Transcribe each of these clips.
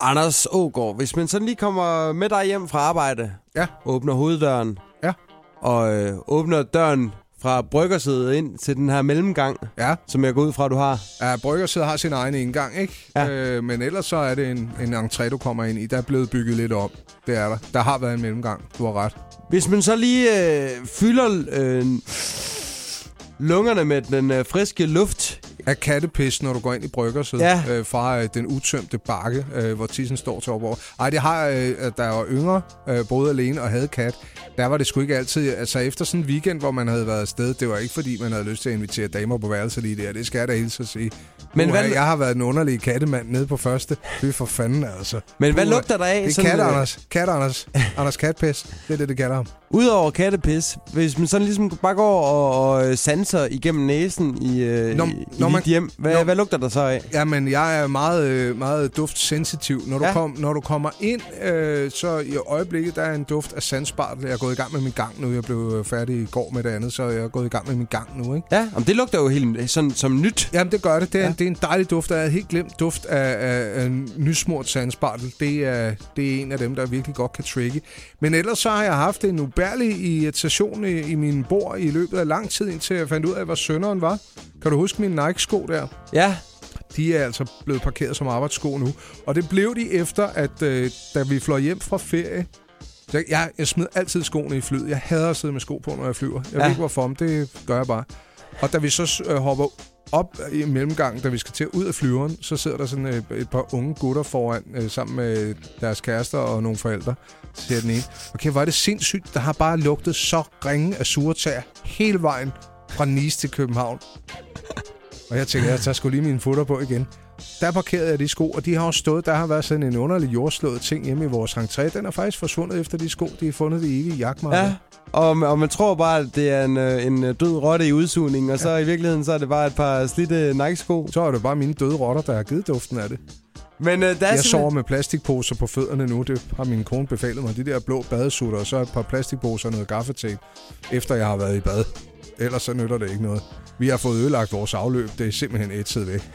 Anders Ågaard, hvis man sådan lige kommer med dig hjem fra arbejde, Ja. åbner hoveddøren, Ja. og øh, åbner døren fra bryggersædet ind til den her mellemgang, Ja, som jeg går ud fra, du har. ja bryggersædet har sin egen indgang, ikke? Ja. Øh, men ellers så er det en, en entré, du kommer ind i. Der er blevet bygget lidt om. Det er der. Der har været en mellemgang. Du har ret. Hvis man så lige øh, fylder øh, lungerne med den øh, friske luft, Af kattepis, når du går ind i bryggersædet Ja. øh, fra øh, den utømte bakke, øh, hvor tissen står til opover. Ej, det har, øh, jeg var yngre, øh, boede alene og havde kat, der var det sgu ikke altid... Altså efter sådan en weekend, hvor man havde været afsted, det var ikke fordi, man havde lyst til at invitere damer på værelset lige der. Det skal jeg da hilse at sige. Men Uha, hvad- Jeg har været en underlig kattemand nede på første. Fy for fanden, altså. Men hvad Puha. lugter der af? Det er kat, øh, Anders. Kat, Anders. Anders Katpis. Det er det, det kalder ham. Udover kattepis, hvis man sådan ligesom bare går og, og øh, sanser igennem næsen i, øh, Når- i, i når dit man- hjem, hvad, når- hvad lugter der så af? Jamen, jeg er meget, øh, meget duftsensitiv. Når du, Ja. kom, når du kommer ind, øh, så i øjeblikket, der er en duft af sandspartel. Jeg er gået i gang med min gang nu. Jeg blev færdig i går med det andet, så jeg er gået i gang med min gang nu, ikke? Ja, om det lugter jo helt sådan som nyt. Jamen, det gør det. Det er, ja. det er en dejlig duft. Jeg havde helt glemt duft af, af, af nysmurt sandspartel. Det er, det er en af dem, der virkelig godt kan trigge. Men ellers så har jeg haft en ubærlig irritation i, i min bord i løbet af lang tid, indtil jeg fandt ud af, hvad sønderen var. Kan du huske mine Nike-sko der? Ja, De er altså blevet parkeret som arbejdssko nu. Og det blev de efter, at øh, da vi fløj hjem fra ferie... Så jeg, jeg smed altid skoene i flyet. Jeg hader at sidde med sko på, når jeg flyver. Jeg. Ja. ved ikke hvorfor, men det gør jeg bare. Og da vi så øh, hopper op i mellemgangen, da vi skal til ud af flyveren, så sidder der sådan et, et par unge gutter foran, øh, sammen med deres kærester og nogle forældre, siger den ene. Okay, hvor er det sindssygt, der har bare lugtet så ringe af surtær hele vejen fra Nice til København. Og jeg tænker, jeg tager sgu lige mine futter på igen. Der parkerede jeg de sko, og de har også stået. Der har været sådan en underlig jordslået ting hjemme i vores entré. Den er faktisk forsvundet efter de sko, de har fundet det evige jagtmarker. ja. Og, og man tror bare, at det er en, øh, en øh, død rotte i udsugning, og så i virkeligheden så er det bare et par slidte Nike-sko. Så er det bare mine døde rotter, der har givet duften af det. Men øh, der er Jeg sover med plastikposer på fødderne nu. Det har min kone befalet mig. De der blå badesutter, og så et par plastikposer og noget gaffetape, efter jeg har været i bad. Ellers så nytter det ikke noget. Vi har fået ødelagt vores afløb. Det er simpelthen et væk.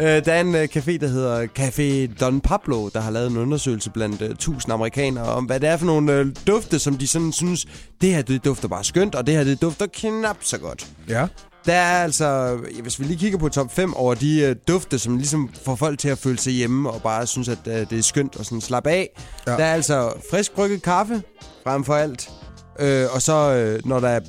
Øh, der er en øh, café, der hedder Café Don Pablo, der har lavet en undersøgelse blandt øh, 1000 amerikanere om, hvad det er for nogle øh, dufte, som de sådan synes, det her det dufter bare skønt, og det her det dufter knap så godt. Ja. Der er altså, hvis vi lige kigger på top 5 over de øh, dufte, som ligesom får folk til at føle sig hjemme og bare synes, at øh, det er skønt og sådan slappe af. Ja. Der er altså frisk brygget kaffe, frem for alt. Øh, og så, øh, når der er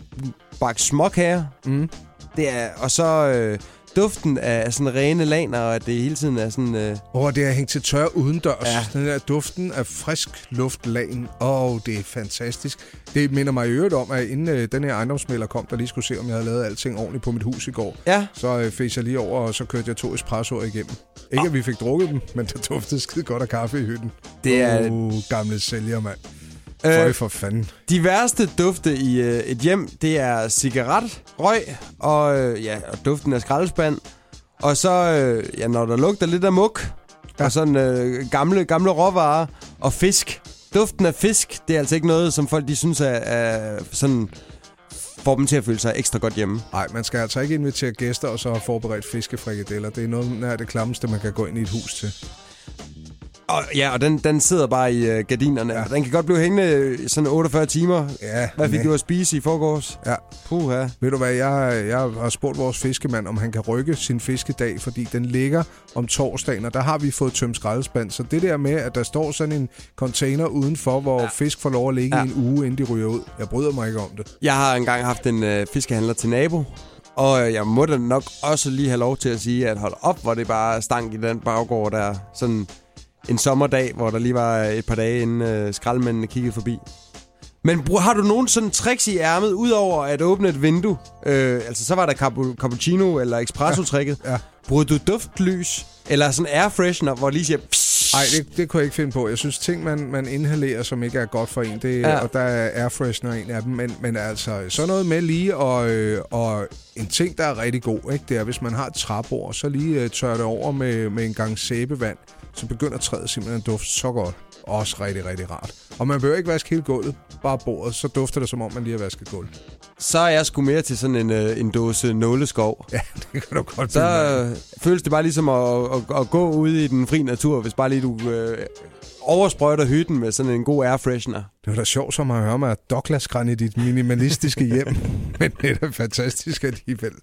bagt småkager, Mm. det er, og så øh, duften af sådan rene laner, og at det hele tiden er sådan... Øh, Og det er hængt til tør udendørs. Ja. Den der duften af frisk luftlagen. Åh, oh, det er fantastisk. Det minder mig i øvrigt om, at inden øh, den her ejendomsmælder kom, der lige skulle se, om jeg havde lavet alting ordentligt på mit hus i går, ja, så øh, fik jeg lige over, og så kørte jeg to espressoer igennem. Ikke, at vi fik drukket dem, men der duftede skide godt af kaffe i hytten. Det er- Uh, gamle sælger, mand. Føj øh, for fanden. de værste dufte i øh, et hjem, det er cigaret, røg og, øh, ja, og duften af skraldespand. Og så, øh, ja, når der lugter lidt af muk. Ja. og sådan øh, gamle, gamle råvarer og fisk. Duften af fisk, det er altså ikke noget, som folk de synes er, er sådan får dem til at føle sig ekstra godt hjemme. Nej, man skal altså ikke invitere gæster og så have forberedt fiskefrikadeller. Det er noget af det klammeste, man kan gå ind i et hus til. Og, ja, og den, den sidder bare i øh, gardinerne. Ja. Den kan godt blive hængende sådan 48 timer. Ja, Hvad fik næh. du at spise i forgårs? Ja. Puha. Ved du hvad, jeg, jeg har spurgt vores fiskemand, om han kan rykke sin fiskedag, fordi den ligger om torsdagen, og der har vi fået tømt skraldespand. Så det der med, at der står sådan en container udenfor, hvor Ja. fisk får lov at ligge Ja. ja. i en uge, inden de ryger ud. Jeg bryder mig ikke om det. Jeg har engang haft en øh, fiskehandler til nabo, og øh, jeg må da nok også lige have lov til at sige, at hold op, hvor det bare stank i den baggård der. Sådan en sommerdag, hvor der lige var et par dage, inden øh, skraldemændene kiggede forbi. Men bro, har du nogen sådan tricks i ærmet, udover at åbne et vindue? Øh, altså, så var der capu- cappuccino eller espresso-tricket. Ja. Bruger du duftlys? Eller sådan air freshener, hvor lige siger... Nej, det, det kunne jeg ikke finde på. Jeg synes, ting, man, man inhalerer, som ikke er godt for en, det, Ja. og der er airfreshener en af dem. Men, men altså, så noget med lige, og, øh, og en ting, der er rigtig god, ikke, det er, hvis man har et træbord, så lige øh, tør det over med, med en gang sæbevand. så begynder træet simpelthen at dufte så godt. Også rigtig, rigtig rart. Og man behøver ikke vaske hele gulvet, bare bordet, så dufter det som om, man lige har vasket gulv. Så er jeg sgu mere til sådan en, øh, en dåse nåleskov. Ja, det kan du godt Så øh, føles det bare ligesom at, at, at gå ud i den fri natur, hvis bare lige du øh, oversprøjter hytten med sådan en god air freshener. Det var da sjovt som at høre mig Douglas i dit minimalistiske hjem. Men det er da fantastisk alligevel.